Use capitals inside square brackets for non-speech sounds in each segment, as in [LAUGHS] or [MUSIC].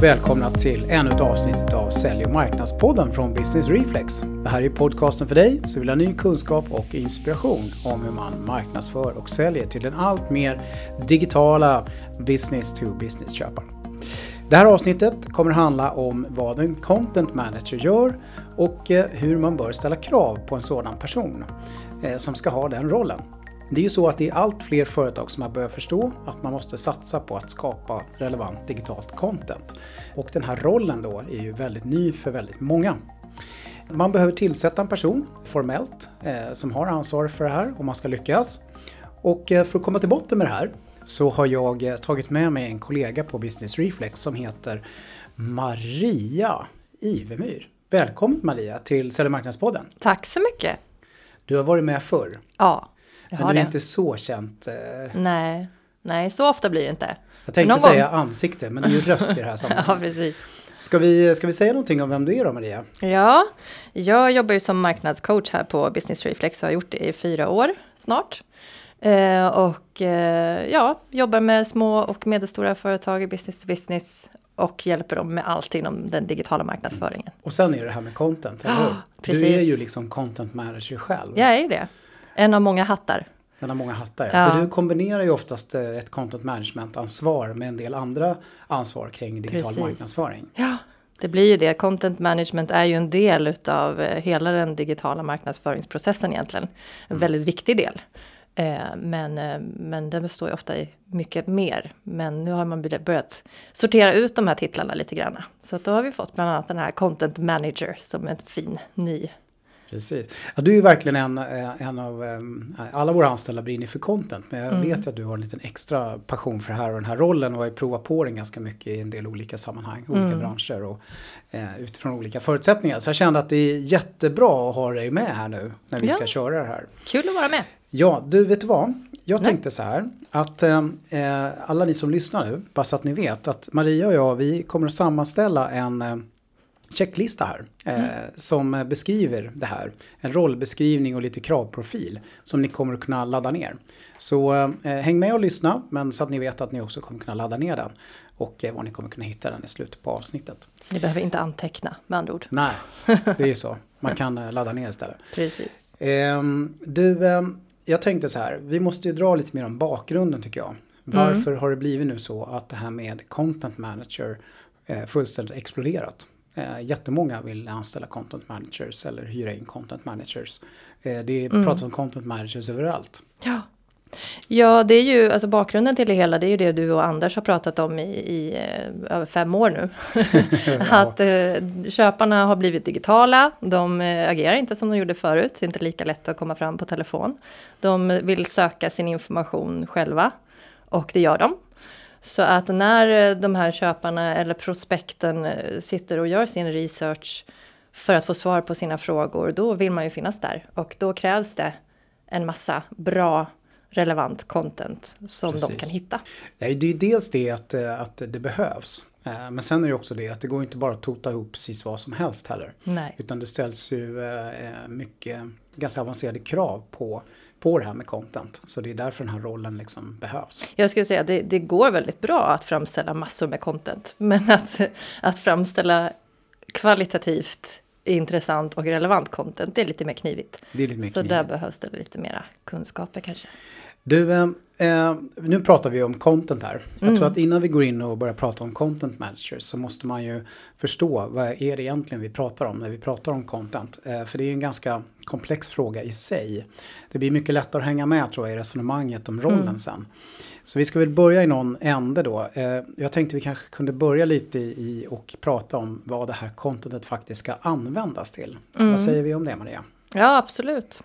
och välkomna till ännu ett avsnitt av Sälj och marknadspodden från Business Reflex. Det här är podcasten för dig som vill ha ny kunskap och inspiration om hur man marknadsför och säljer till den allt mer digitala business-to-business-köparen. Det här avsnittet kommer handla om vad en content manager gör och eh, hur man bör ställa krav på en sådan person eh, som ska ha den rollen. Det är ju så att det är allt fler företag som har börjat förstå att man måste satsa på att skapa relevant digitalt content. Och den här rollen då är ju väldigt ny för väldigt många. Man behöver tillsätta en person formellt eh, som har ansvar för det här om man ska lyckas. Och eh, för att komma till botten med det här så har jag eh, tagit med mig en kollega på Business Reflex som heter Maria Ivemyr. Välkommen Maria till Sälj marknadspodden. Tack så mycket. Du har varit med förr. Ja, Men du är inte så känt. Eh... Nej, nej, så ofta blir det inte. Jag tänkte säga gång... ansikte, men det är ju röst i det här [LAUGHS] sammanhanget. ja, precis. Ska vi, ska vi säga någonting om vem du är då Maria? Ja, jag jobbar ju som marknadscoach här på Business Reflex och har gjort det i fyra år snart. Eh, och eh, ja, jobbar med små och medelstora företag i business to business och hjälper dem med allt inom den digitala marknadsföringen. Och sen är det det här med content, eller hur? Precis. Du är ju liksom content manager själv. Jag är det. En av många hattar. En av många hattar, ja. För du kombinerar ju oftast eh, ett content management-ansvar med en del andra ansvar kring digital Precis. marknadsföring. Ja, det blir ju det. Content management är ju en del utav eh, hela den digitala marknadsföringsprocessen egentligen. En mm. väldigt viktig del. Eh, men, men den består ju ofta i mycket mer. Men nu har man börjat sortera ut de här titlarna lite grann. Så då har vi fått bland annat den här Content Manager som en fin ny Precis. Ja, du är ju verkligen en, eh, en av, eh, alla våra anställda brinner för content. Men jag mm. vet ju att du har en liten extra passion för det här och den här rollen och har ju provat på den ganska mycket i en del olika sammanhang, olika mm. branscher och eh, utifrån olika förutsättningar. Så jag kände att det är jättebra att ha dig med här nu när vi ja. ska köra det här. Kul att vara med. Ja, du vet du vad? Jag tänkte så här att eh, alla ni som lyssnar nu, bara så att ni vet att Maria och jag, vi kommer att sammanställa en eh, checklista här eh, mm. som beskriver det här. En rollbeskrivning och lite kravprofil som ni kommer att kunna ladda ner. Så eh, häng med och lyssna men så att ni vet att ni också kommer kunna ladda ner den och eh, var ni kommer kunna hitta den i slutet på avsnittet. Så ni behöver inte anteckna med andra ord? Nej, [LAUGHS] det är ju så. Man kan eh, ladda ner istället. Precis. Ehm, du, ehm, jag tänkte så här, vi måste ju dra lite mer om bakgrunden tycker jag. Varför mm. har det blivit nu så att det här med content manager eh, fullständigt exploderat? Eh, jättemånga vill anställa content managers eller hyra in content managers. Eh, det mm. pratas om content managers överallt. Ja. Ja, det är ju alltså bakgrunden till det hela. Det är ju det du och Anders har pratat om i, i eh, över fem år nu. [LAUGHS] [LAUGHS] att eh, köparna har blivit digitala. De eh, agerar inte som de gjorde förut. Det är inte lika lätt att komma fram på telefon. De vill söka sin information själva. Och det gör de. Så att när de här köparna eller prospekten eh, sitter och gör sin research för att få svar på sina frågor, då vill man ju finnas där. Och då krävs det en massa bra relevant content som Precis. de kan hitta. Ja, det är dels det att, eh, att det behövs. Eh, men sen är det också det att det går inte bara att tota ihop precis vad som helst heller. Nej. Utan det ställs ju mycket, ganska avancerade krav på på det här med content. Så det är därför den här rollen liksom behövs. Jag skulle säga att det, det går väldigt bra att framställa massor med content. [LAUGHS] Men att, att framställa kvalitativt intressant och relevant content, det är lite mer knivigt. Det är lite mer Så knivigt. där behövs det lite mera kunskaper kanske. Du, eh, eh, nu pratar vi om content här. Jag mm. tror att innan vi går in och börjar prata om content managers så måste man ju förstå vad är det egentligen vi pratar om när vi pratar om content. Eh, för det är en ganska komplex fråga i sig. Det blir mycket lättare att hänga med tror jag i resonemanget om rollen mm. sen. Så vi ska väl börja i någon ände då. Eh, jag tänkte vi kanske kunde börja lite i och prata om vad det här contentet faktiskt ska användas till. Mm. Vad säger vi om det Maria? Ja absolut.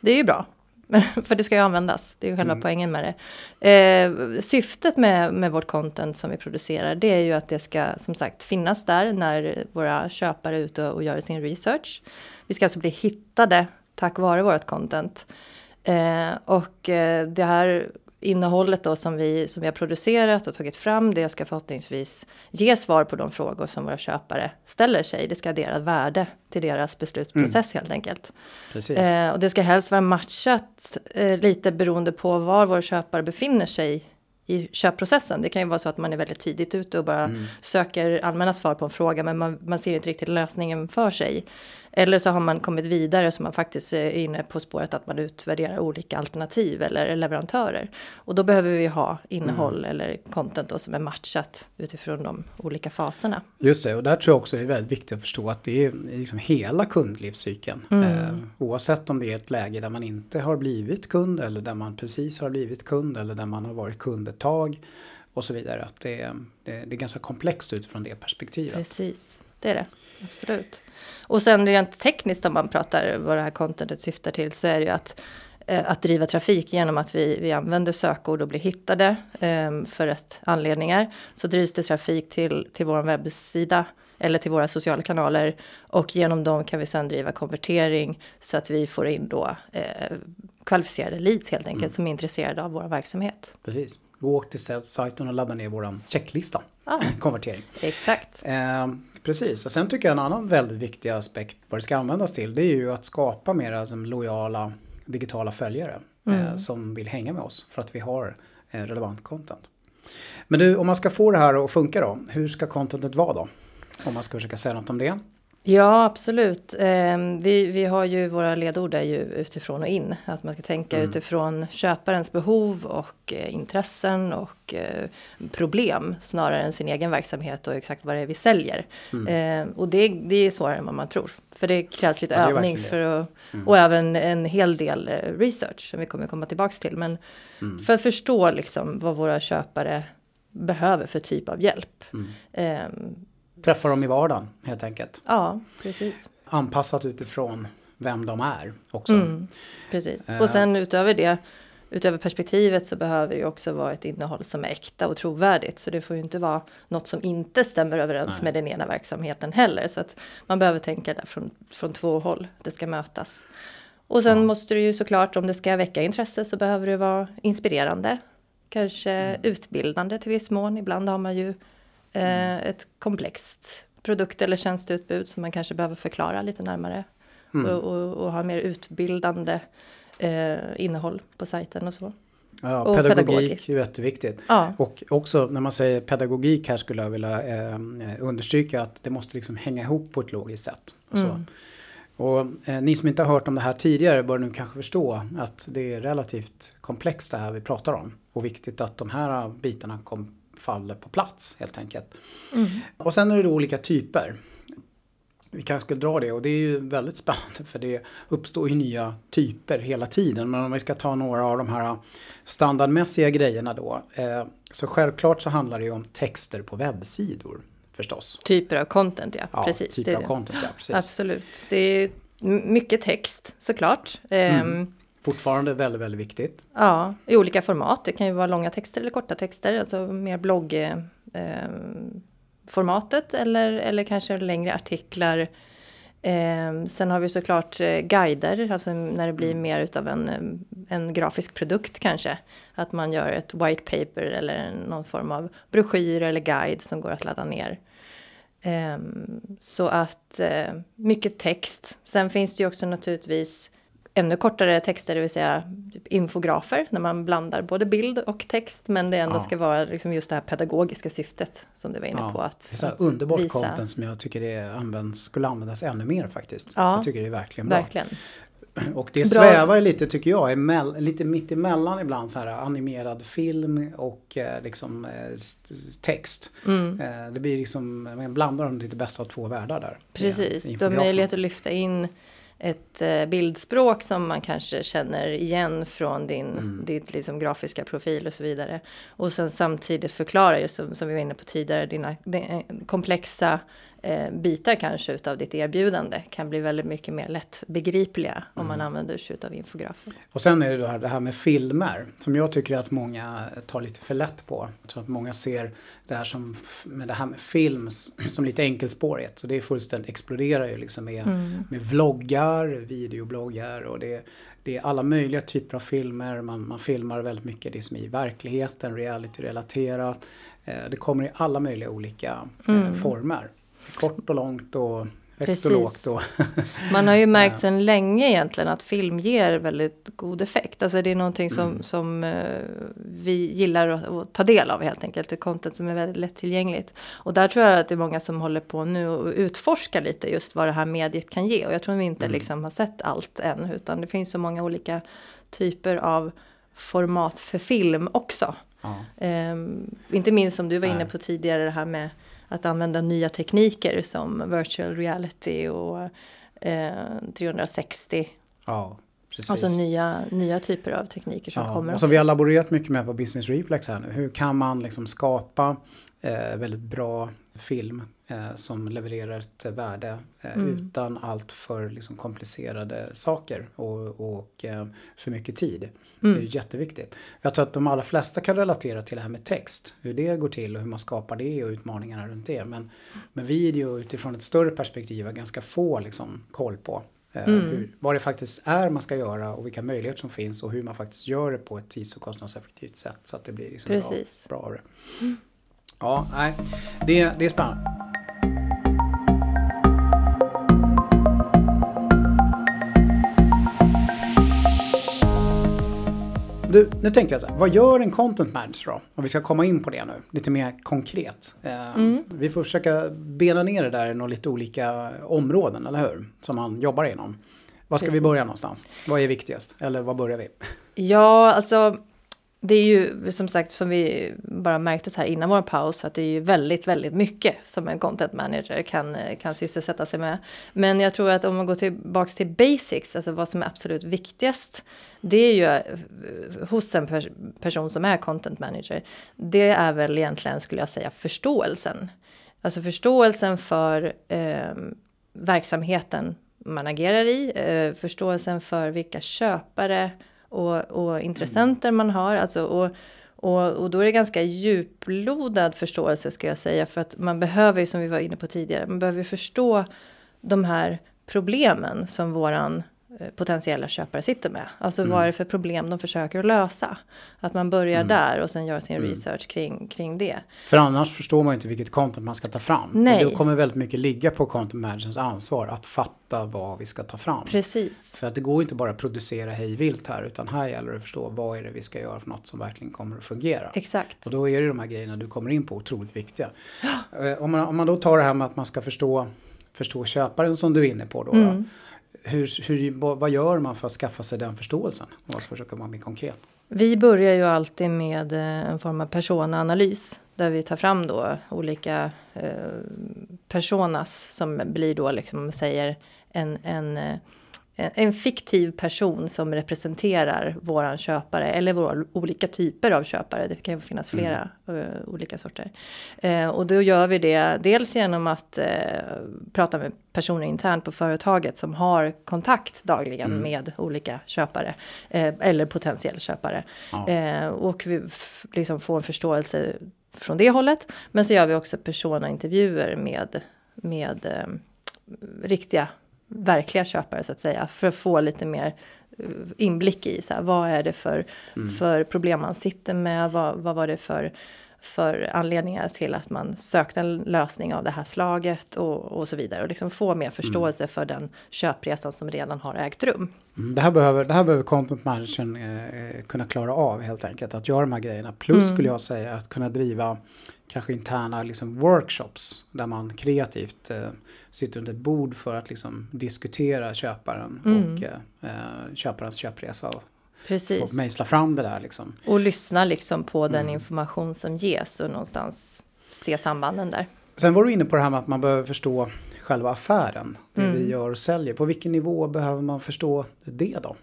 Det är ju bra. [LAUGHS] För det ska ju användas, det är ju själva mm. poängen med det. Eh, syftet med, med vårt content som vi producerar, det är ju att det ska som sagt finnas där när våra köpare är ute och gör sin research. Vi ska alltså bli hittade tack vare vårt content. Eh, och eh, det här innehållet då som vi, som vi har producerat och tagit fram, det ska förhoppningsvis ge svar på de frågor som våra köpare ställer sig. Det ska addera värde till deras beslutsprocess mm. helt enkelt. Eh, och det ska helst vara matchat eh, lite beroende på var vår köpare befinner sig i köpprocessen. Det kan ju vara så att man är väldigt tidigt ute och bara mm. söker allmänna svar på en fråga men man, man ser inte riktigt lösningen för sig. Eller så har man kommit vidare så man faktiskt är inne på spåret att man utvärderar olika alternativ eller leverantörer. Och då behöver vi ha innehåll mm. eller content då som är matchat utifrån de olika faserna. Just det, och där tror jag också det är väldigt viktigt att förstå att det är liksom hela kundlivscykeln. Mm. Eh, oavsett om det är ett läge där man inte har blivit kund eller där man precis har blivit kund eller där man har varit kund ett tag och så vidare. Att det, det, det är ganska komplext utifrån det perspektivet. Precis, det är det. Absolut. Och sen rent tekniskt om man pratar vad det här contentet syftar till så är det ju att eh, att driva trafik genom att vi, vi använder sökord och blir hittade um, för rätt anledningar. Så drivs det trafik till, till vår webbsida eller till våra sociala kanaler och genom dem kan vi sedan driva konvertering så att vi får in då eh, kvalificerade leads helt enkelt mm. som är intresserade av vår verksamhet. Precis. Gå till sajten och ladda ner vår checklista. Ah, [CLEARS THROAT] konvertering. Exakt. Eh, precis. Och sen tycker jag en annan väldigt viktig aspekt vad det ska användas till det är ju att skapa mera som lojala digitala följare eh, mm. eh, som vill hänga med oss för att vi har eh, relevant content. Men du, om man ska få det här att funka då, hur ska contentet vara då? Om man ska försöka säga något om det. Ja, absolut. Ehm, vi, vi har ju våra ledord är ju utifrån och in. Att man ska tänka mm. utifrån köparens behov och eh, intressen och eh, problem snarare än sin egen verksamhet och exakt vad det är vi säljer. Mm. Ehm, och det, det är svårare än vad man tror. För det krävs lite ja, övning för att, mm. och även en hel del eh, research som vi kommer komma tillbaks till. Men mm. för att förstå liksom vad våra köpare behöver för typ av hjälp. Mm. Träffa dem i vardagen helt enkelt. Ja, precis. Anpassat utifrån vem de är också. Mm, precis. Eh. Och sen utöver det, utöver perspektivet så behöver det också vara ett innehåll som är äkta och trovärdigt. Så det får ju inte vara något som inte stämmer överens Nej. med den ena verksamheten heller. Så att man behöver tänka där från, från två håll, det ska mötas. Och sen ja. måste det ju såklart, om det ska väcka intresse så behöver det vara inspirerande. Kanske mm. utbildande till viss mån. Ibland har man ju Mm. ett komplext produkt eller tjänsteutbud som man kanske behöver förklara lite närmare. Mm. Och, och, och, ha mer utbildande eh, innehåll på sajten och så. Ja, och pedagogik är jätteviktigt. Ja. Och också när man säger pedagogik här skulle jag vilja eh, understryka att det måste liksom hänga ihop på ett logiskt sätt. Och, så. Mm. och eh, ni som inte har hört om det här tidigare bör nu kanske förstå att det är relativt komplext det här vi pratar om. Och viktigt att de här bitarna kom, faller på plats helt enkelt. Mm. Och sen är det då olika typer. Vi kanske skulle dra det och det är ju väldigt spännande för det uppstår ju nya typer hela tiden. Men om vi ska ta några av de här standardmässiga grejerna då. Eh, så självklart så handlar det ju om texter på webbsidor förstås. Typer av content ja, ja precis. Typer av content ja, precis. Absolut. Det är mycket text såklart. Mm. Fortfarande väldigt, väldigt viktigt. Ja, i olika format. Det kan ju vara långa texter eller korta texter, alltså mer bloggformatet eh, eller, eller kanske längre artiklar. Eh, sen har vi såklart eh, guider, alltså när det blir mm. mer utav en, en grafisk produkt kanske. Att man gör ett white paper eller någon form av broschyr eller guide som går att ladda ner. Eh, så att eh, mycket text. Sen finns det ju också naturligtvis ännu kortare texter, det vill säga typ infografer, när man blandar både bild och text, men det ändå ja. ska vara liksom just det här pedagogiska syftet som du var inne ja. på. Att, det är så att underbart visa. content som jag tycker det används, skulle användas ännu mer faktiskt. Ja. Jag tycker det är verkligen bra. Verkligen. [CLEARS THROAT] Och det svävar lite tycker jag, emell, lite mitt emellan ibland så här animerad film och eh, liksom eh, text. Mm. Eh, det blir liksom, man blandar de lite bästa av två världar där. Precis, du har möjlighet att lyfta in ett eh, bildspråk som man kanske känner igen från din, mm. ditt liksom grafiska profil och så vidare. Och sen samtidigt förklara, just som, som vi var inne på tidigare, dina, eh, komplexa eh, bitar kanske utav ditt erbjudande kan bli väldigt mycket mer lättbegripliga mm. om man mm. använder sig utav infografer. Och sen är det då det här med filmer som jag tycker att många tar lite för lätt på. Jag tror att många ser det här som med det här med film [CLEARS THROAT] som lite enkelspårigt. Så det är fullständigt exploderar ju liksom med, mm. med vloggar, videobloggar och det, det är alla möjliga typer av filmer. Man, man filmar väldigt mycket det som är i verkligheten, reality-relaterat. Eh, det kommer i alla möjliga olika eh, mm. former kort och långt och högt Precis. och lågt. Och [LAUGHS] Man har ju märkt sedan länge egentligen att film ger väldigt god effekt. Alltså det är någonting som, Mm. som eh, vi gillar att, att ta del av helt enkelt. Det är content som är väldigt lättillgängligt. Och där tror jag att det är många som håller på nu och utforskar lite just vad det här mediet kan ge. Och jag tror vi inte Mm. liksom har sett allt än. Utan det finns så många olika typer av format för film också. ja. Ehm, inte minst som du var inne på tidigare det här med att använda nya tekniker som virtual reality och eh, 360. ja, precis. Alltså nya, nya typer av tekniker som Ja, kommer. och som också. vi har laborerat mycket med på Business Reflex här nu. Hur kan man liksom skapa eh, väldigt bra film eh, som levererar ett värde eh, Mm. utan allt för liksom, komplicerade saker och, och eh, för mycket tid. Det är Mm. jätteviktigt. Jag tror att de allra flesta kan relatera till det här med text. Hur det går till och hur man skapar det och utmaningarna runt det. Men med video utifrån ett större perspektiv har ganska få liksom, koll på. Mm. Hur, vad det faktiskt är man ska göra och vilka möjligheter som finns och hur man faktiskt gör det på ett tids och kostnadseffektivt sätt så att det blir liksom bra, Precis. bra av det. Ja, nej, det, det är spännande. Du, nu tänkte jag så här, vad gör en content manager då? Om vi ska komma in på det nu, lite mer konkret. Eh, Vi får försöka bena ner det där i några lite olika områden, eller hur? Som man jobbar inom. Var ska vi Precis. börja någonstans? Vad är viktigast? Eller var börjar vi? Ja, alltså det är ju som sagt som vi bara märkte så här innan vår paus att det är ju väldigt, väldigt mycket som en content manager kan, kan sysselsätta sig med. Men jag tror att om man går tillbaks till basics, alltså vad som är absolut viktigast, det är ju eh, hos en pers- person som är content manager. Det är väl egentligen, skulle jag säga, förståelsen. Alltså förståelsen för eh, verksamheten man agerar i, eh, förståelsen för vilka köpare och, och intressenter man har. Alltså, och, och, och då är det ganska djuplodad förståelse ska jag säga. För att man behöver ju, som vi var inne på tidigare, man behöver ju förstå de här problemen som våran potentiella köpare sitter med. Alltså vad är det för problem de försöker att lösa? Att man börjar där och sen gör sin research kring, kring det. För annars förstår man ju inte vilket content man ska ta fram. Nej. Då kommer väldigt mycket ligga på content managers ansvar att fatta vad vi ska ta fram. Precis. För att det går inte bara att producera hej vilt här utan här gäller det att förstå vad är det vi ska göra för något som verkligen kommer att fungera. Exakt. Och då är det de här grejerna du kommer in på otroligt viktiga. [GASPS] Eh, Om man, om man då tar det här med att man ska förstå, förstå köparen som du är inne på då. Mm. då hur, hur, vad gör man för att skaffa sig den förståelsen? Om man ska försöka vara mer konkret. Vi börjar ju alltid med eh, en form av personanalys där vi tar fram då olika eh, personas som blir då liksom, säger en, en, eh, en en fiktiv person som representerar våran köpare eller våra olika typer av köpare. Det kan ju finnas flera eh, olika sorter. Eh, och då gör vi det dels genom att eh, prata med personer internt på företaget som har kontakt dagligen med olika köpare eh, eller potentiell köpare. Ja. Eh, och vi liksom får en förståelse från det hållet. Men så gör vi också personaintervjuer med, med eh, riktiga, verkliga köpare så att säga. För att få lite mer eh, inblick i så här, vad är det för, för problem man sitter med. Vad, vad var det för, för anledningar till att man sökte en lösning av det här slaget och, och så vidare. Och liksom få mer förståelse för den köpresan som redan har ägt rum. Mm, Det här behöver, det här behöver content managern eh, kunna klara av helt enkelt. Att göra de här grejerna. Plus skulle jag säga att kunna driva kanske interna liksom, workshops. Där man kreativt eh, sitter under ett bord för att liksom, diskutera köparen och eh, eh, köparens köpresa. Och Precis. få mejsla fram det där liksom. Och lyssna liksom på den information som ges och någonstans se sambanden där. Sen var du inne på det här med att man behöver förstå själva affären. Det Mm. vi gör och säljer. På vilken nivå behöver man förstå det då?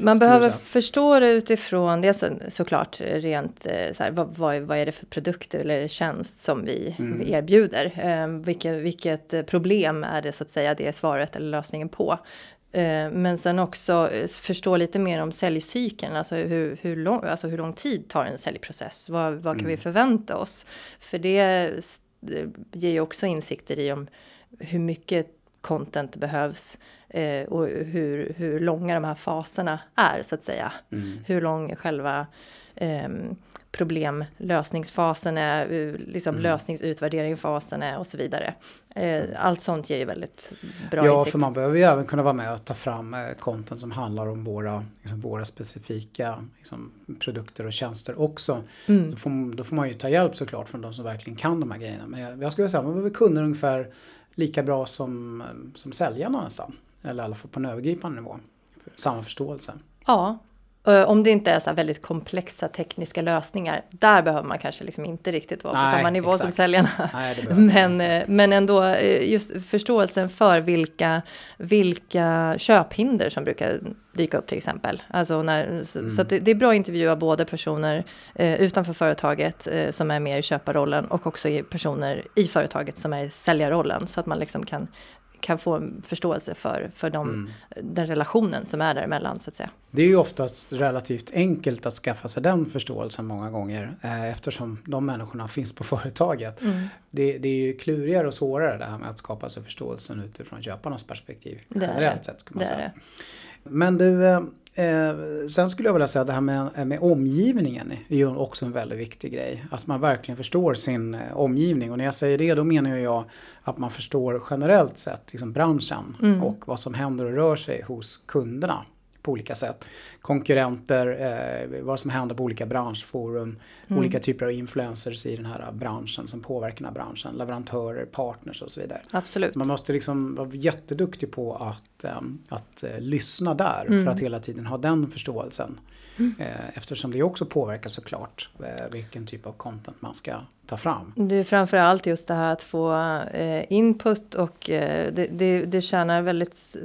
Man behöver förstå det utifrån, dels så- såklart rent eh, så här, vad, vad, är- vad är det för produkt eller tjänst som vi, Mm. vi erbjuder? Eh, vilket, vilket problem är det så att säga, det är svaret eller lösningen på? Eh, men sen också eh, förstå lite mer om säljcykeln, alltså hur, hur, lång, alltså hur lång tid tar en säljprocess? Vad, vad kan vi förvänta oss? För det ger ju också insikter i om hur mycket content behövs eh, och hur, hur långa de här faserna är så att säga. Hur lång själva um, problemlösningsfasen är, liksom mm. lösningsutvärderingsfasen är och så vidare. Eh, allt sånt ger ju väldigt bra Ja, insikt. för man behöver ju även kunna vara med och ta fram eh, content som handlar om våra, liksom våra specifika liksom, produkter och tjänster också. Mm. Då, får, då får man ju ta hjälp såklart från de som verkligen kan de här grejerna. Men jag, jag skulle säga att man behöver kunna ungefär lika bra som, eh, som säljarna nästan. Eller i alla fall på en övergripande nivå. Samma förståelse. Ja, om det inte är så väldigt komplexa tekniska lösningar, där behöver man kanske liksom inte riktigt vara Nej, på samma nivå exakt. som säljarna. Nej, men, eh, men ändå eh, just förståelsen för vilka, vilka köphinder som brukar dyka upp till exempel. Alltså när, mm. Så det, det, är bra att intervjua både personer eh, utanför företaget eh, som är mer i köparrollen och också personer i företaget som är i säljarrollen så att man liksom kan kan få en förståelse för, för de, mm. den relationen som är däremellan så att säga. Det är ju oftast relativt enkelt att skaffa sig den förståelsen många gånger eh, eftersom de människorna finns på [LAUGHS] företaget. Mm. Det, det, är ju klurigare och svårare det här med att skapa sig förståelsen utifrån köparnas perspektiv. Det generellt sett skulle man det säga. Men du, eh, Eh, sen skulle jag vilja säga att det här med, med omgivningen är ju också en väldigt viktig grej. Att man verkligen förstår sin eh, omgivning. Och när jag säger det då menar jag att man förstår generellt sett liksom branschen mm. och vad som händer och rör sig hos kunderna på olika sätt. Konkurrenter, eh, vad som händer på olika branschforum, mm. olika typer av influencers i den här branschen som påverkar den här branschen, leverantörer, partners och så vidare. Absolut. Man måste liksom vara jätteduktig på att, eh, att eh, lyssna där mm. för att hela tiden ha den förståelsen. Mm. Eh, eftersom det också påverkar såklart eh, vilken typ av content man ska ta fram. Det är framförallt just det här att få eh, input och det, det, det tjänar väldigt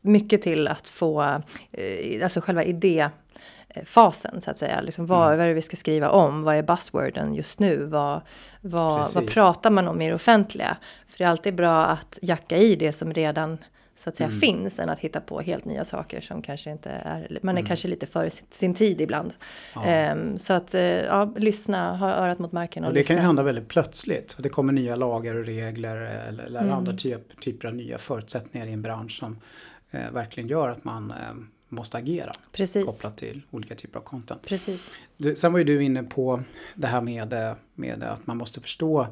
mycket till att få, eh, alltså själva idéfasen så att säga. Liksom vad, mm. vad är det vi ska skriva om? Vad är buzzworden just nu? Vad, vad, vad pratar man om i det offentliga? För det är alltid bra att jacka i det som redan så att säga mm. finns än att hitta på helt nya saker som kanske inte är, man är mm. kanske lite före sin tid ibland. Ja. Um, så att uh, ja, lyssna, ha örat mot marken och, och det lyssna. kan ju hända väldigt plötsligt. Det kommer nya lagar och regler eller, eller mm. andra typ, typer av nya förutsättningar i en bransch som eh, verkligen gör att man eh, måste agera. Precis. Kopplat till olika typer av content. Precis. Du, sen var ju du inne på det här med, eh, med att man måste förstå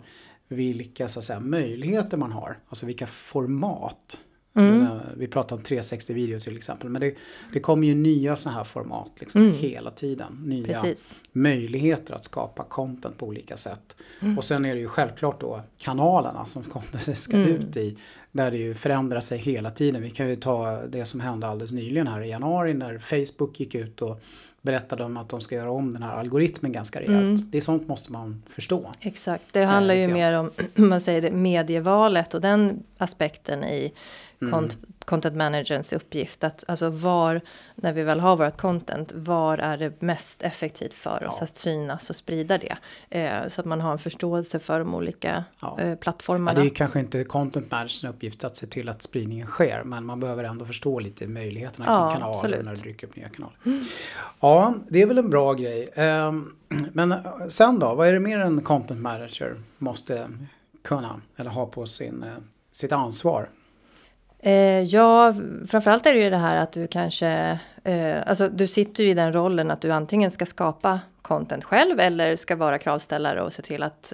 vilka så att säga, möjligheter man har. Alltså vilka format Mm. Vi pratar om 360 video till exempel. Men det, det kommer ju nya sådana här format liksom mm. hela tiden. Nya Precis. möjligheter att skapa content på olika sätt. Mm. Och sen är det ju självklart då kanalerna som content [LAUGHS] ska mm. ut i. Där det ju förändrar sig hela tiden. Vi kan ju ta det som hände alldeles nyligen här i januari när Facebook gick ut och berättade om att de ska göra om den här algoritmen ganska rejält. Mm. Det är sånt måste man förstå. Exakt, det handlar ju mer om [CLEARS THROAT] man säger det, medievalet och den aspekten i mm. content managerns uppgift. Att, alltså var, när vi väl har vårt content, var är det mest effektivt för oss ja. att synas och sprida det? Eh, så att man har en förståelse för de olika ja. eh, plattformarna. Ja, det är kanske inte content managers uppgift att se till att spridningen sker, men man behöver ändå förstå lite möjligheterna kring kanaler absolut. när det dyker upp nya kanaler. Mm. Ja, det är väl en bra grej. Eh, men sen då, vad är det mer en content manager måste kunna eller ha på sin, eh, sitt ansvar? Eh, ja, framförallt är det ju det här att du kanske, eh, alltså du sitter ju i den rollen att du antingen ska skapa content själv eller ska vara kravställare och se till att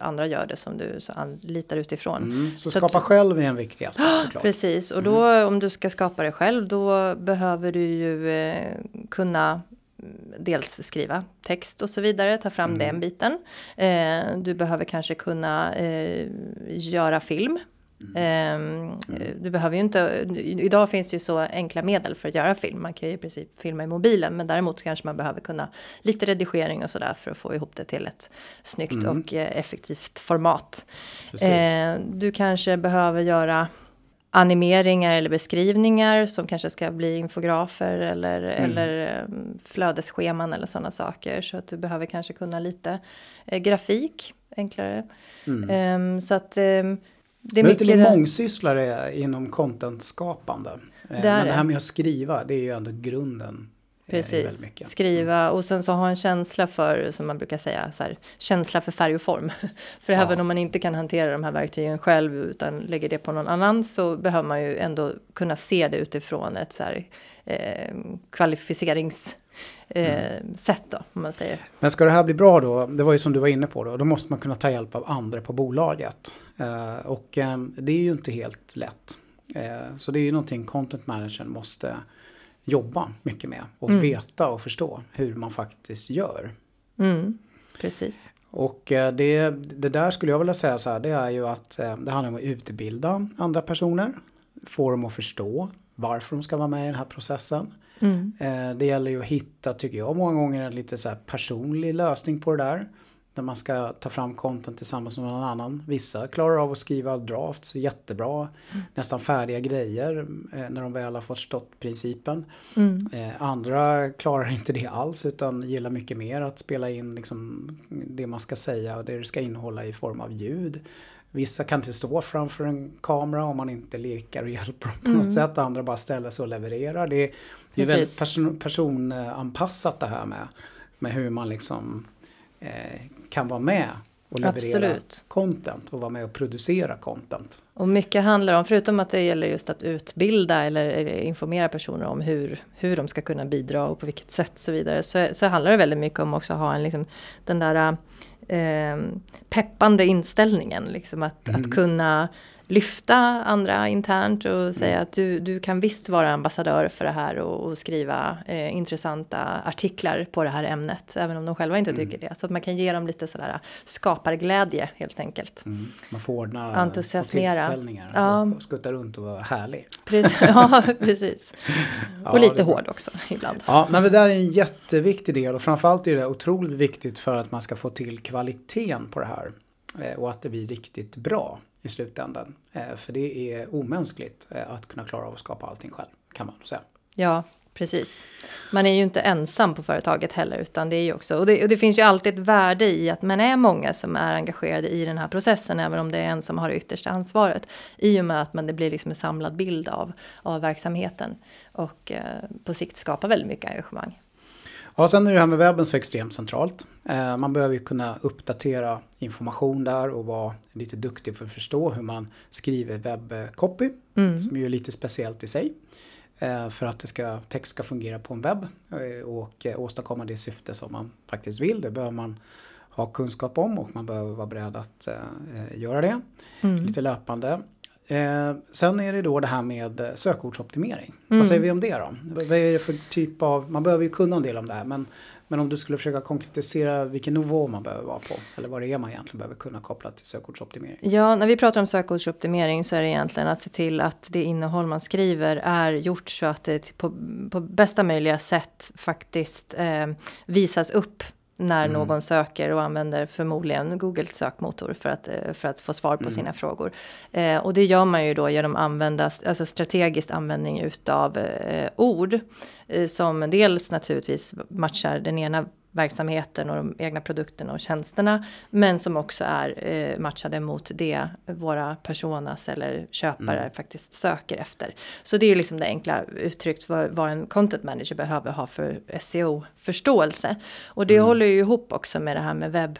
andra gör det som du litar utifrån. Mm, så, så skapa att, själv är en viktig aspekt såklart. Precis, och då mm. om du ska skapa det själv då behöver du ju kunna dels skriva text och så vidare, ta fram mm. den biten. Eh, du behöver kanske kunna eh, göra film Mm. Du behöver ju inte, idag finns det ju så enkla medel för att göra film. Man kan ju i princip filma i mobilen, men däremot kanske man behöver kunna lite redigering och sådär för att få ihop det till ett snyggt mm. och eh, effektivt format. Precis. Ehm, du kanske behöver göra animeringar eller beskrivningar som kanske ska bli infografer eller, mm. eller ehm, flödesscheman eller sådana saker. Så att du behöver kanske kunna lite eh, grafik, enklare. Mm. så att det är mycket... lite mångsysslare inom contentskapande. Eh, det Men det här med att skriva, det är ju ändå grunden Precis, skriva och sen så ha en känsla för, som man brukar säga, så här, känsla för färg och form. [LAUGHS] för ja. även om man inte kan hantera de här verktygen själv utan lägger det på någon annan så behöver man ju ändå kunna se det utifrån ett så här, eh, kvalificerings eh, mm. sätt då, om man säger. Men ska det här bli bra då, det var ju som du var inne på då, då måste man kunna ta hjälp av andra på bolaget. Eh, och eh, det är ju inte helt lätt. Så det är ju någonting content managern måste jobba mycket med och mm. veta och förstå hur man faktiskt gör. Mm. Precis. Och eh, det, det där skulle jag vilja säga så här, det är ju att eh, det handlar om att utbilda andra personer. Få dem att förstå varför de ska vara med i den här processen. Mm. Eh, det gäller ju att hitta, tycker jag, många gånger en lite så personlig lösning på det där. Där man ska ta fram content tillsammans med någon annan. Vissa klarar av att skriva drafts jättebra. Mm. Nästan färdiga grejer eh, när de väl har förstått principen. Mm. Eh, andra klarar inte det alls utan gillar mycket mer att spela in liksom det man ska säga och det det ska innehålla i form av ljud. Vissa kan inte stå framför en kamera om man inte lekar och hjälper dem på mm. något sätt. Andra bara ställer sig och levererar. Det är, det är väldigt person, personanpassat det här med, med hur man liksom eh, kan vara med och leverera Absolut. content och vara med och producera content. Och mycket handlar om, förutom att det gäller just att utbilda eller informera personer om hur, hur de ska kunna bidra och på vilket sätt så vidare, så, så handlar det väldigt mycket om också att ha en, liksom, den där eh, peppande inställningen. Liksom att, mm. att kunna lyfta andra internt och säga mm. att du, du kan visst vara ambassadör för det här och, och skriva eh, intressanta artiklar på det här ämnet. Även om de själva inte mm. tycker det. Så att man kan ge dem lite sådär skaparglädje helt enkelt. Mm. Man får ordna Entusiasmera. ja. och skutta runt och vara härlig. Precis. [LAUGHS] Ja, precis. Och ja, lite hård också ibland. Ja, men det där är en jätteviktig del och framförallt är det otroligt viktigt för att man ska få till kvaliteten på det här. Eh, och att det blir riktigt bra i slutändan. Eh, för det är omänskligt eh, att kunna klara av att skapa allting själv, kan man säga. Ja, precis. Man är ju inte ensam på företaget heller, utan det är ju också, och det, och det, finns ju alltid ett värde i att man är många som är engagerade i den här processen, även om det är en som har det yttersta ansvaret, i och med att man, det blir liksom en samlad bild av, av verksamheten och eh, på sikt skapar väldigt mycket engagemang. Ja, sen är det här med webben så extremt centralt. Eh, man behöver ju kunna uppdatera information där och vara lite duktig för att förstå hur man skriver webbcopy, mm. som ju är lite speciellt i sig. Eh, för att det ska, text ska fungera på en webb eh, och åstadkomma det syfte som man faktiskt vill. Det behöver man ha kunskap om och man behöver vara beredd att göra det mm. lite löpande. Eh, sen är det då det här med sökordsoptimering. Mm. Vad säger vi om det då? Vad är det för typ av, man behöver ju kunna en del om det här men, men om du skulle försöka konkretisera vilken nivå man behöver vara på eller vad det är man egentligen behöver kunna koppla till sökordsoptimering. Ja, när vi pratar om sökordsoptimering så är det egentligen att se till att det innehåll man skriver är gjort så att det på, på bästa möjliga sätt faktiskt eh, visas upp när mm. någon söker och använder förmodligen Googles sökmotor för att, eh, för att få svar på mm. sina frågor. Eh, och det gör man ju då genom att använda, alltså strategisk användning utav eh, ord eh, som dels naturligtvis matchar den ena verksamheten och de egna produkterna och tjänsterna. Men som också är eh, matchade mot det våra personas eller köpare mm. faktiskt söker efter. Så det är liksom det enkla uttryckt vad, vad en content manager behöver ha för SEO-förståelse. Och det mm. håller ju ihop också med det här med webb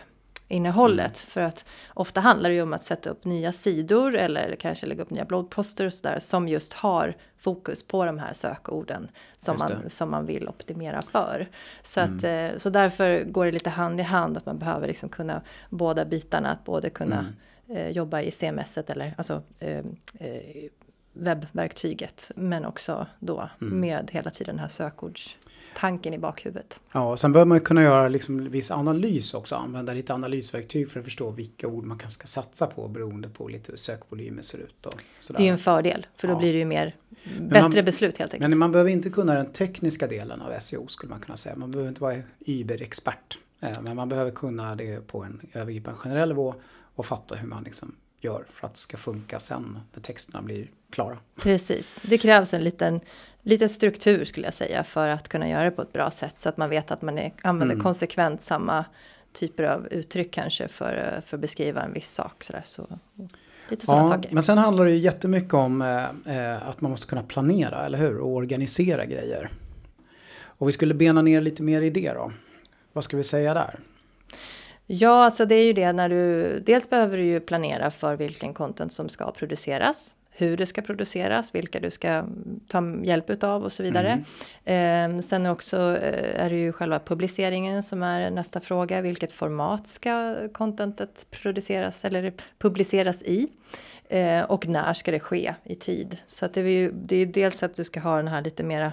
innehållet. Mm. För att ofta handlar det ju om att sätta upp nya sidor eller kanske lägga upp nya bloggposter och sådär som just har fokus på de här sökorden som, man, som man vill optimera för. Så, mm. att, eh, så därför går det lite hand i hand att man behöver liksom kunna båda bitarna, att både kunna mm. eh, jobba i CMS eller alltså eh, eh, webbverktyget men också då mm. med hela tiden den här sökords tanken i bakhuvudet. Ja, sen behöver man ju kunna göra liksom viss analys också, använda lite analysverktyg för att förstå vilka ord man kanske ska satsa på beroende på lite hur sökvolymer ser ut. Och sådär. Det är ju en fördel, för då ja. blir det ju mer bättre man, beslut helt enkelt. Men man behöver inte kunna den tekniska delen av SEO skulle man kunna säga. Man behöver inte vara überexpert. Eh, men man behöver kunna det på en övergripande generell nivå och fatta hur man liksom gör för att det ska funka sen när texterna blir klara. Precis, det krävs en liten lite struktur skulle jag säga för att kunna göra det på ett bra sätt så att man vet att man är, använder mm. konsekvent samma typer av uttryck kanske för, för att beskriva en viss sak. Så, där, så lite ja, saker. Men sen handlar det ju jättemycket om eh, eh, att man måste kunna planera, eller hur? Och organisera grejer. Och vi skulle bena ner lite mer i det då. Vad ska vi säga där? Ja, alltså det är ju det när du dels behöver du ju planera för vilken content som ska produceras hur det ska produceras, vilka du ska ta hjälp utav och så vidare. Mm. Eh, sen också eh, är det ju själva publiceringen som är nästa fråga. Vilket format ska contentet produceras eller publiceras i? Eh, och när ska det ske i tid? Så att det är ju det är dels att du ska ha den här lite mera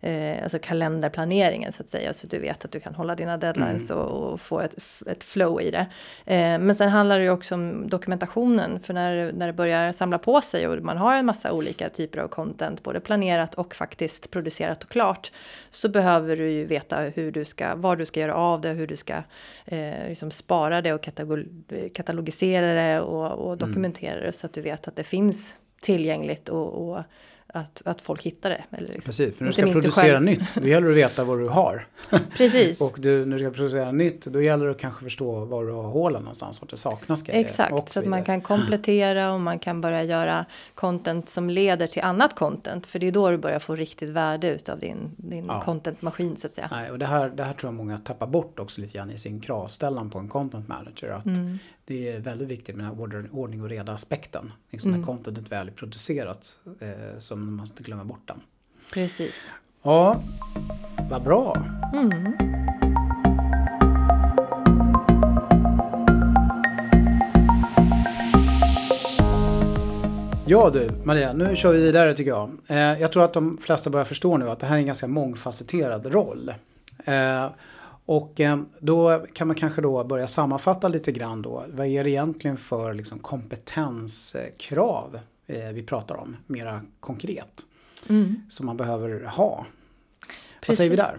eh, alltså kalenderplaneringen så att säga. Så att du vet att du kan hålla dina deadlines mm. och, och, få ett, ett flow i det. Eh, men sen handlar det ju också om dokumentationen. För när, när det börjar samla på sig och man har en massa olika typer av content, både planerat och faktiskt producerat och klart. Så behöver du ju veta hur du ska, vad du ska göra av det, hur du ska eh, liksom spara det och katalogisera det och, och mm. dokumentera mm. det så att du vet att det finns tillgängligt och, och att, att folk hittar det. Eller liksom. Precis, för när du ska producera nytt, då gäller det att veta vad du har. [LAUGHS] Precis. och du, när du ska producera nytt, då gäller det att kanske förstå var du har hålen någonstans, vart det saknas grejer. Exakt, så att man kan komplettera och man kan börja göra content som leder till annat content. För det är då du börjar få riktigt värde utav din, din ja. contentmaskin så att säga. Nej, och det här, det här tror jag många tappar bort också lite grann i sin kravställan på en content manager. Att mm. Det är väldigt viktigt med den här ordning och reda aspekten. Liksom mm. när contentet väl är producerat. Eh, så man måste inte glömma bort den. Precis. Ja, vad bra. Mm. Ja du, Maria, nu kör vi vidare tycker jag. Eh, jag tror att de flesta börjar förstå nu att det här är en ganska mångfacetterad roll. Eh, och eh, då kan man kanske då börja sammanfatta lite grann då. Vad är det egentligen för liksom kompetenskrav vi pratar om mera konkret? Mm. Som man behöver ha. Precis. Vad säger vi där?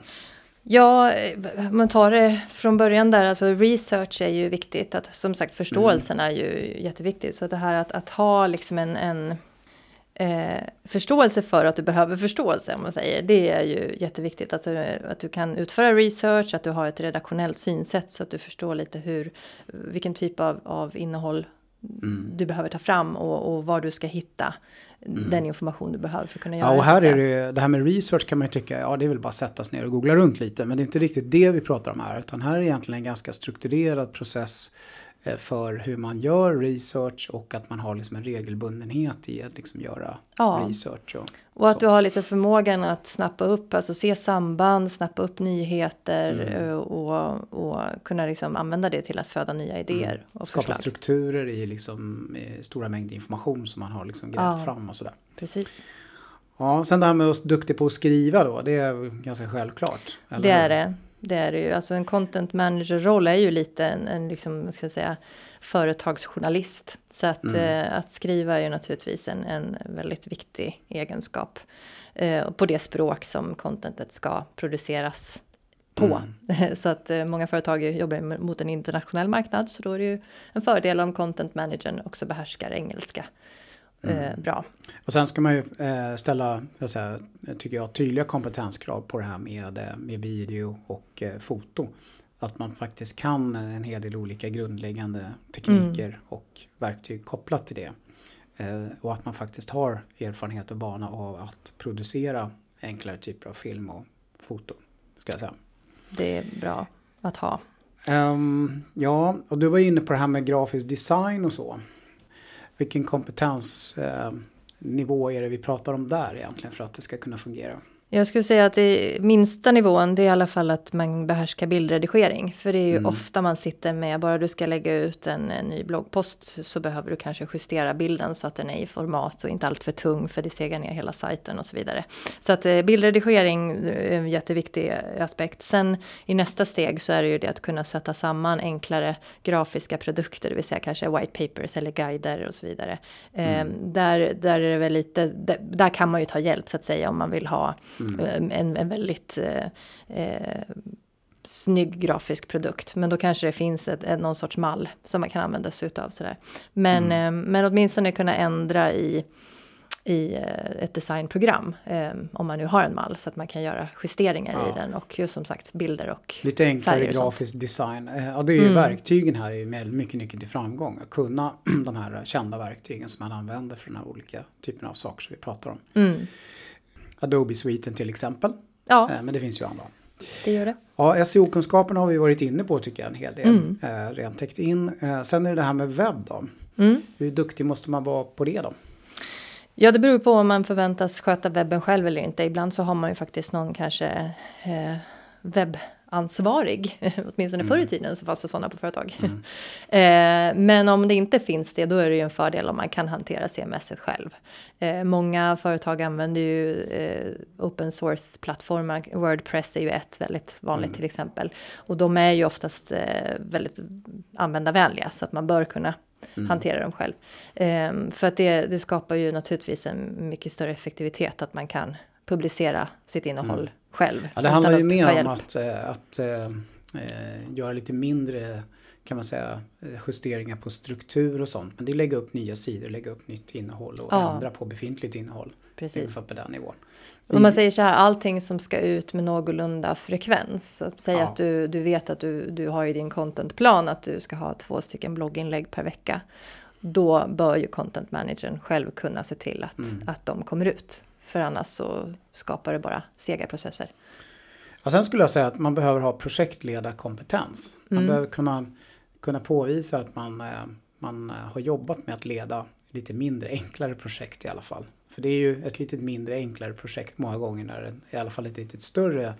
Ja, om man tar det från början där, alltså research är ju viktigt. Att, som sagt, förståelsen mm. är ju jätteviktigt. Så det här att, att ha liksom en, en eh, förståelse för att du behöver förståelse, om man säger. Det är ju jätteviktigt. Alltså, att du kan utföra research, att du har ett redaktionellt synsätt så att du förstår lite hur, vilken typ av, av innehåll mm. du behöver ta fram och, och var du ska hitta mm. den information du behöver för att kunna göra ja, och här är det, det här med research kan man ju tycka, ja det är väl bara att sätta sig ner och googla runt lite. Men det är inte riktigt det vi pratar om här, utan här är det egentligen en ganska strukturerad process för hur man gör research och att man har liksom en regelbundenhet i att liksom göra ja. research. Och, och att så. du har lite förmågan att snappa upp, alltså se samband, snappa upp nyheter mm. Eh, och, och kunna liksom använda det till att föda nya idéer. Mm. Och Skapa förslag. strukturer i liksom i stora mängder information som man har liksom grävt ja. fram och sådär. Precis. Ja, sen det här med att vara duktig på att skriva då, det är ganska självklart. det är det. Det är det ju. Alltså en content manager-roll är ju lite en, en liksom, ska säga, företagsjournalist. Så att, mm. eh, att skriva är ju naturligtvis en, en väldigt viktig egenskap. Eh, på det språk som contentet ska produceras på. Mm. [LAUGHS] så att eh, många företag jobbar mot en internationell marknad. Så då är det ju en fördel om content managern också behärskar engelska. Mm. Eh, bra. Och sen ska man ju eh, ställa, jag säga, tycker jag, tydliga kompetenskrav på det här med, eh, med video och foto. Att man faktiskt kan en hel del olika grundläggande tekniker mm. och verktyg kopplat till det. och att man faktiskt har erfarenhet och bana av att producera enklare typer av film och foto. Ska jag säga. Det är bra att ha. Um, ja, och du var inne på det här med grafisk design och så vilken kompetensnivå är det vi pratar om där egentligen för att det ska kunna fungera? Jag skulle säga att det minsta nivån det är i alla fall att man behärskar bildredigering. För det är ju mm. ofta man sitter med, bara du ska lägga ut en, ny bloggpost så behöver du kanske justera bilden så att den är i format och inte allt för tung för det segar ner hela sajten och så vidare. Så att eh, bildredigering är en jätteviktig aspekt. Sen i nästa steg så är det ju det att kunna sätta samman enklare grafiska produkter, det vill säga kanske white papers eller guider och så vidare. Eh, mm. Eh, där, där är det väl lite, där, där kan man ju ta hjälp så att säga om man vill ha Mm. Eh, en, en väldigt eh, eh, snygg grafisk produkt. Men då kanske det finns ett, ett, någon sorts mall som man kan använda sig utav. Sådär. Men, mm. eh, men åtminstone kunna ändra i, i eh, ett designprogram. Eh, om man nu har en mall så att man kan göra justeringar ja. i den och just som sagt bilder och Lite enklare grafisk design. Ja, det är ju mm. verktygen här är med mycket nyckeln till framgång. Att kunna [CLEARS THROAT] de här kända verktygen som man använder för de här olika typerna av saker som vi pratar om. Mm. Adobe-sviten till exempel. Ja. Eh, men det finns ju andra. Det gör det. Ja, SEO-kunskapen har vi varit inne på tycker jag en hel del. Mm. Eh, rent täckt in. Eh, sen är det det här med webb då. Mm. Hur duktig måste man vara på det då? Ja, det beror på om man förväntas sköta webben själv eller inte. Ibland så har man ju faktiskt någon kanske eh, webbansvarig. [LAUGHS] Åtminstone förr i tiden så fanns det sådana på företag. [LAUGHS] eh, men om det inte finns det, då är det ju en fördel om man kan hantera CMS själv. Eh, många företag använder ju eh, open source-plattformar. Wordpress är ju ett väldigt vanligt till exempel. Och de är ju oftast väldigt användarvänliga så att man bör kunna hantera dem själv. Ehm, för att det, det skapar ju naturligtvis en mycket större effektivitet att man kan publicera sitt innehåll själv. Ja, det handlar ju mer om att, eh, att eh, eh, göra lite mindre kan man säga eh, justeringar på struktur och sånt. Men det är lägga upp nya sidor, lägga upp nytt innehåll och Ja. ändra på befintligt innehåll. Precis. På den nivån. Om man säger så här, allting som ska ut med någorlunda frekvens. Säga Ja. att du, du vet att du, du har i din contentplan att du ska ha två stycken blogginlägg per vecka. Då bör ju content managern själv kunna se till att, Mm. att de kommer ut. För annars så skapar det bara sega processer. Ja, sen skulle jag säga att man behöver ha projektledarkompetens. Man Mm. behöver kunna, kunna påvisa att man, eh, man eh, har jobbat med att leda lite mindre enklare projekt i alla fall. För det är ju ett lite mindre enklare projekt många gånger när det, i alla fall ett lite större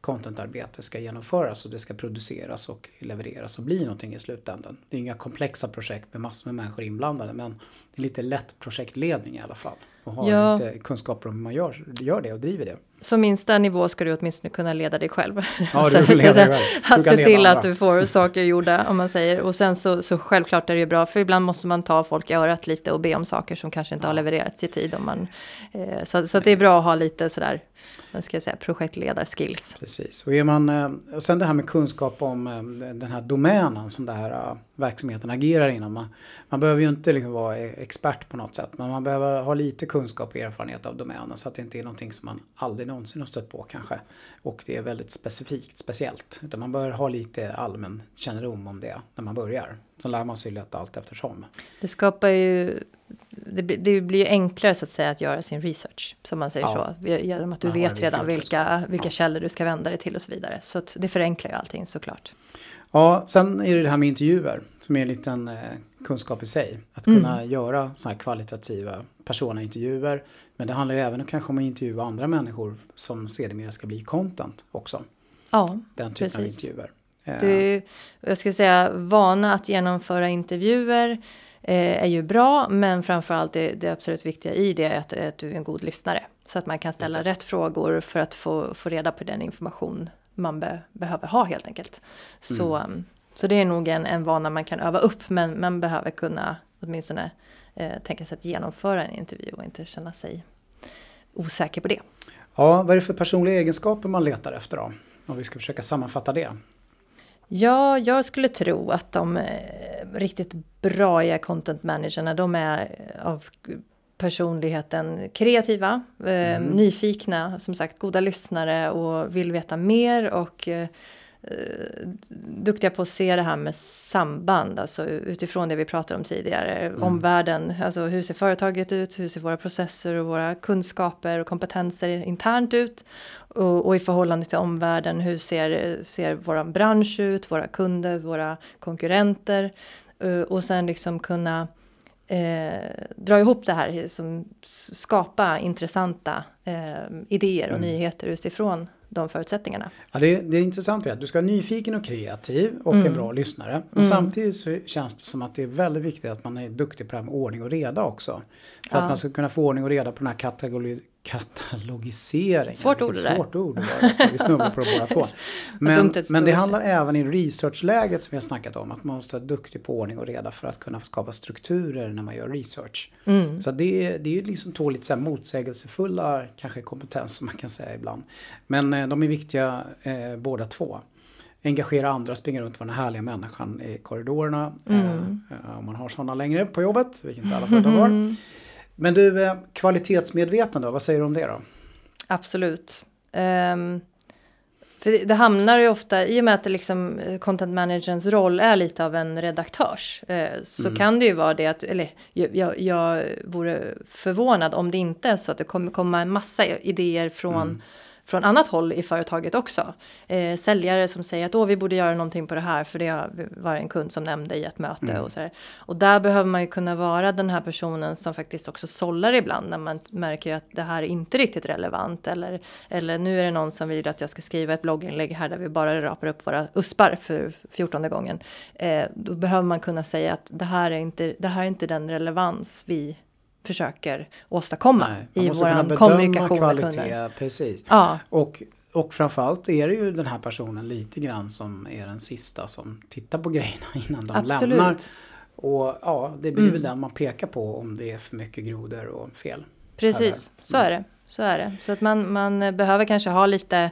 contentarbete ska genomföras och det ska produceras och levereras och bli någonting i slutändan. Det är inga komplexa projekt med massor med människor inblandade men det är lite lätt projektledning i alla fall. Och ha Ja. lite kunskaper om hur man gör, gör det och driver det. Som minsta nivå ska du åtminstone kunna leda dig själv. Ja, du [LAUGHS] Så- leder så- dig själv. Du Att se leda till att du får saker gjorda om man säger. Och sen så, så självklart är det ju bra för ibland måste man ta folk i örat lite och be om saker som kanske inte har levererats i tid. Om man, eh, så, så det är bra att ha lite sådär, vad ska jag säga, projektledarskills. Precis, och är man, eh, och sen det här med kunskap om eh, den här domänen som den här eh, verksamheten agerar inom. Man, man behöver ju inte liksom vara e- expert på något sätt men man behöver ha lite kunskap och erfarenhet av domänen så att det inte är någonting som man aldrig någonsin har stött på kanske. Och det är väldigt specifikt, speciellt. Utan man bör ha lite allmän kännedom om det när man börjar. Så lär man sig lätt allt eftersom. Det skapar ju, det, blir- det blir ju enklare så att säga att göra sin research. Som man säger Ja. så. Genom att du Man vet redan vilka, vilka Ja. källor du ska vända dig till och så vidare. Så att det förenklar ju allting såklart. Ja, sen är det det här med intervjuer som är en liten eh, kunskap i sig. Att kunna göra sådana här kvalitativa personaintervjuer. Men det handlar ju även kanske om att intervjua andra människor som sedermera ska bli content också. Ja, Den typen av Precis. intervjuer. Eh, Du, jag skulle säga vana att genomföra intervjuer eh, är ju bra, men framförallt det, det absolut viktiga i det är att, att du är en god lyssnare. Så att man kan ställa rätt frågor för att få, få reda på den information man be, behöver ha helt enkelt. Så, Mm. Så det är nog en, en vana man kan öva upp, men man behöver kunna åtminstone eh, tänka sig att genomföra en intervju och inte känna sig osäker på det. Ja, vad är det för personliga egenskaper man letar efter då? Om vi ska försöka sammanfatta det. Ja, jag skulle tro att de eh, riktigt bra content managerna, de är eh, av personligheten kreativa, eh, nyfikna, som sagt goda lyssnare och vill veta mer och eh, duktiga på att se det här med samband, alltså utifrån det vi pratade om tidigare. Omvärlden, alltså hur ser företaget ut, hur ser våra processer och våra kunskaper och kompetenser internt ut? Och, och i förhållande till omvärlden, hur ser, ser vår bransch ut, våra kunder, våra konkurrenter? Eh, och sen liksom kunna eh, dra ihop det här, som skapa intressanta eh, idéer och nyheter utifrån de förutsättningarna. Ja, det, det är intressant är att du ska vara nyfiken och kreativ och Mm. en bra lyssnare. Men samtidigt så känns det som att det är väldigt viktigt att man är duktig på det här med ordning och reda också. För Ja. att man ska kunna få ordning och reda på den här katalog katalogiseringen. Svårt ord det där. svårt ord. Vi snubblar på det båda två. [LAUGHS] Men, men det handlar även i researchläget som vi har snackat om. Att man måste vara duktig på ordning och reda för att kunna skapa strukturer när man gör research. Mm. Så det, är- det är ju liksom två lite så här motsägelsefulla kanske kompetenser man kan säga ibland. Men eh, de är viktiga eh, båda två. Engagera andra, springa runt och vara den härliga människan i korridorerna. Eh, eh, om man har sådana längre på jobbet, vilket inte alla företag har. [LAUGHS] Men du, eh, kvalitetsmedvetande vad säger du om det då? Absolut. Ehm, för det, hamnar ju ofta, i och med att det liksom, eh, content managerns roll är lite av en redaktörs, eh, så kan det ju vara det att, eller jag, jag, vore förvånad om det inte är så att det kommer komma en massa idéer från, från annat håll i företaget också. Eh, säljare som säger att Åh, vi borde göra någonting på det här för det var en kund som nämnde i ett möte mm. och så här. Och där behöver man ju kunna vara den här personen som faktiskt också sållar ibland när man märker att det här är inte riktigt relevant eller, eller nu är det någon som vill att jag ska skriva ett blogginlägg här där vi bara rapar upp våra uspar för fjortonde gången. Eh, då behöver man kunna säga att det här är inte, det här är inte den relevans vi försöker åstadkomma Nej, i vår kommunikation kvalitet, med kunder. Precis. Ja. Och, och framförallt är det ju den här personen lite grann som är den sista som tittar på grejerna [LAUGHS] innan de Absolut. lämnar. Och ja, det blir mm. väl den man pekar på om det är för mycket grodor och fel. Precis, så är det. Så är det. Så att man, man behöver kanske ha lite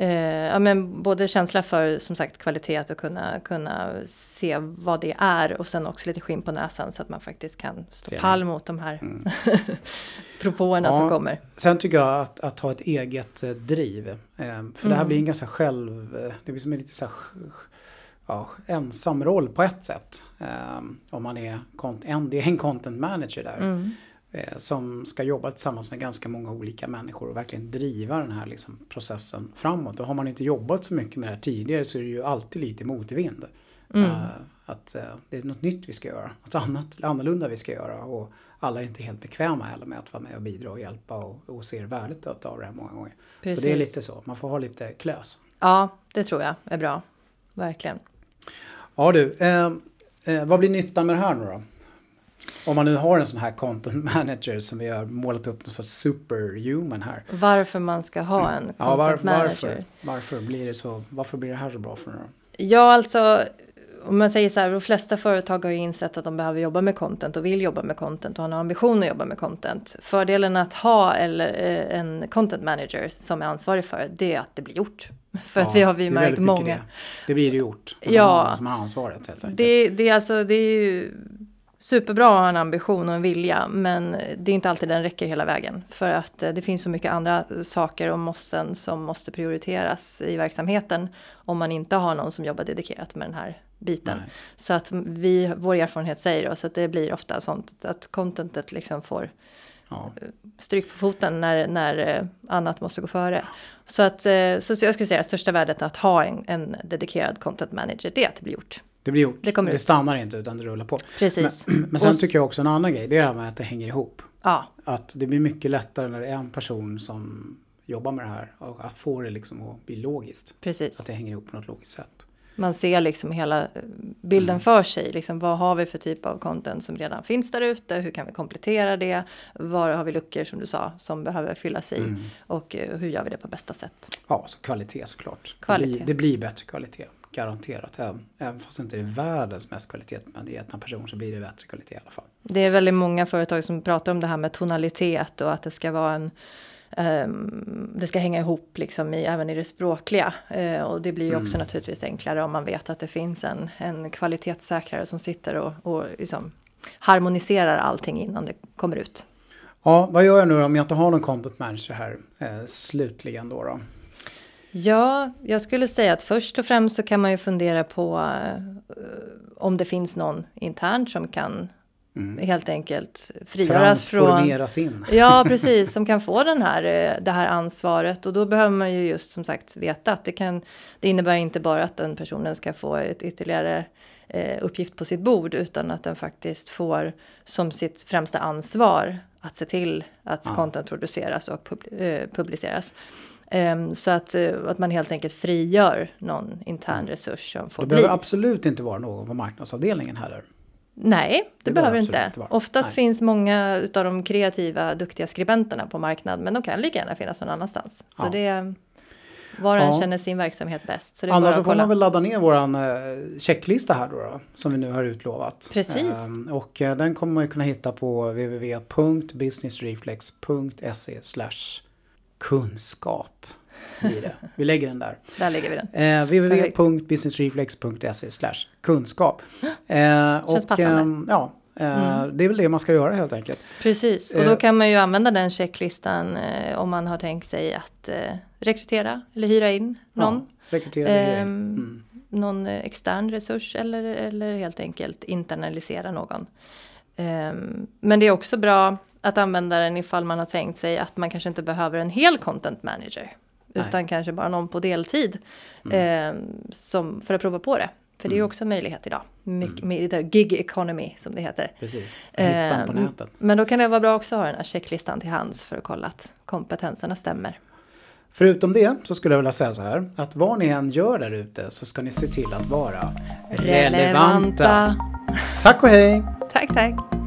Eh, ja, men både känsla för som sagt kvalitet och kunna, kunna se vad det är och sen också lite skinn på näsan så att man faktiskt kan stå pall mot de här mm. [LAUGHS] propåerna ja, som kommer. Sen tycker jag att, att ha ett eget eh, driv. Eh, för mm. det här mm. blir en ganska själv, eh, det blir som en lite så här, ja, ensam roll på ett sätt. Eh, om man är, en, det är en content manager där. Mm. Eh, som ska jobba tillsammans med ganska många olika människor och verkligen driva den här liksom processen framåt. Och har man inte jobbat så mycket med det här tidigare så är det ju alltid lite motvind. Mm. Uh, att uh, det är något nytt vi ska göra, något annat, annorlunda vi ska göra och alla är inte helt bekväma heller med att vara med och bidra och hjälpa och, och ser värdet av det här många gånger. Precis. Så det är lite så, man får ha lite klös. Ja, det tror jag är bra, verkligen. Ja du, eh, vad blir nyttan med det här nu då? Om man nu har en sån här content [LAUGHS] manager som vi har målat upp någon sorts superhuman här. Varför man ska ha en content ja, var, manager. Varför, blir det så, varför blir det här så bra för några? Ja, alltså om man säger så här, de flesta företag har ju insett att de behöver jobba med content och vill jobba med content och har en ambition att jobba med content. Fördelen att ha eller, eh, en content manager som är ansvarig för det är att det blir gjort. [LAUGHS] För ja, att vi har vi märkt många. Det. det. blir det gjort. Ja. Som har ansvaret helt enkelt. Det, det, alltså, det är ju superbra att ha en ambition och en vilja men det är inte alltid den räcker hela vägen. För att eh, det finns så mycket andra saker och måsten som måste prioriteras i verksamheten om man inte har någon som jobbar dedikerat med den här biten. Nej. Så att vi, vår erfarenhet säger oss att det blir ofta sånt att contentet liksom får ja. Eh, stryk på foten när, när eh, annat måste gå före. Så, att, så jag skulle säga att största värdet att ha en, en dedikerad content manager det är att det blir gjort. Det blir gjort. Det, det stannar inte utan det rullar på. Precis. Men, [CLEARS THROAT] men sen tycker jag också en annan grej. Det är det här med att det hänger ihop. Ja. Att det blir mycket lättare när det är en person som jobbar med det här. Och att få det liksom att bli logiskt. Precis. Att det hänger ihop på något logiskt sätt. Man ser liksom hela bilden mm. för sig. Liksom, vad har vi för typ av content som redan finns där ute? Hur kan vi komplettera det? Var har vi luckor som du sa som behöver fyllas i? Mm. Och uh, hur gör vi det på bästa sätt? Ja, så kvalitet såklart. Kvalitet. Det, blir, det blir bättre kvalitet. Garanterat. Även, även fast det inte är världens mest kvalitet men det är en person så blir det bättre kvalitet i alla fall. Det är väldigt många företag som pratar om det här med tonalitet och att det ska vara en um, det ska hänga ihop liksom i, även i det språkliga. Uh, och det blir ju också mm. naturligtvis enklare om man vet att det finns en, en kvalitetssäkrare som sitter och, och liksom harmoniserar allting innan det kommer ut. Ja, vad gör jag nu om jag inte har någon content manager här eh, slutligen då? då? Ja, jag skulle säga att först och främst så kan man ju fundera på uh, om det finns någon internt som kan mm. helt enkelt frigöras från... in. [LAUGHS] Ja, precis, som kan få den här, eh, det här ansvaret. Och då behöver man ju just som sagt veta att det kan, det innebär inte bara att den personen ska få ett ytterligare uh, uppgift på sitt bord, utan att den faktiskt får som sitt främsta ansvar att se till att ja. content produceras och pub publiceras. Um, så att, uh, att man helt enkelt frigör någon intern mm. resurs som får Det bli. behöver absolut inte vara någon på marknadsavdelningen heller. Nej, det, det behöver inte. inte Oftast Nej. finns många av de kreativa, duktiga skribenterna på marknaden, men de kan lika gärna finnas någon annanstans. Så ja. det var och en ja. känner sin verksamhet bäst. Så Annars så får man väl ladda ner våran eh, checklista här då, då som vi nu har utlovat. Precis. Ehm, och eh, den kommer man ju kunna hitta på www.businessreflex.se kunskap. Det. Vi lägger den där. [LAUGHS] Där lägger vi den. Eh, www.businessreflex.se slash kunskap. Eh, och, passande. Eh, ja, eh, mm. Det är väl det man ska göra helt enkelt. Precis, och då eh, kan man ju använda den checklistan eh, om man har tänkt sig att rekrytera eller hyra in någon. Ja, rekrytera hyra in. Ehm, mm. Någon extern resurs eller, eller helt enkelt internalisera någon. Ehm, men det är också bra att använda den ifall man har tänkt sig att man kanske inte behöver en hel content manager. Nej. Utan kanske bara någon på deltid. Mm. Eh, som, för att prova på det. För det är ju mm. också en möjlighet idag. Mm. med gig economy som det heter. Precis, hitta på nätet. Men då kan det vara bra också att ha den här checklistan till hands för att kolla att kompetenserna stämmer. Förutom det så skulle jag vilja säga så här att vad ni än gör där ute så ska ni se till att vara relevanta. relevanta. Tack och hej! Tack, tack!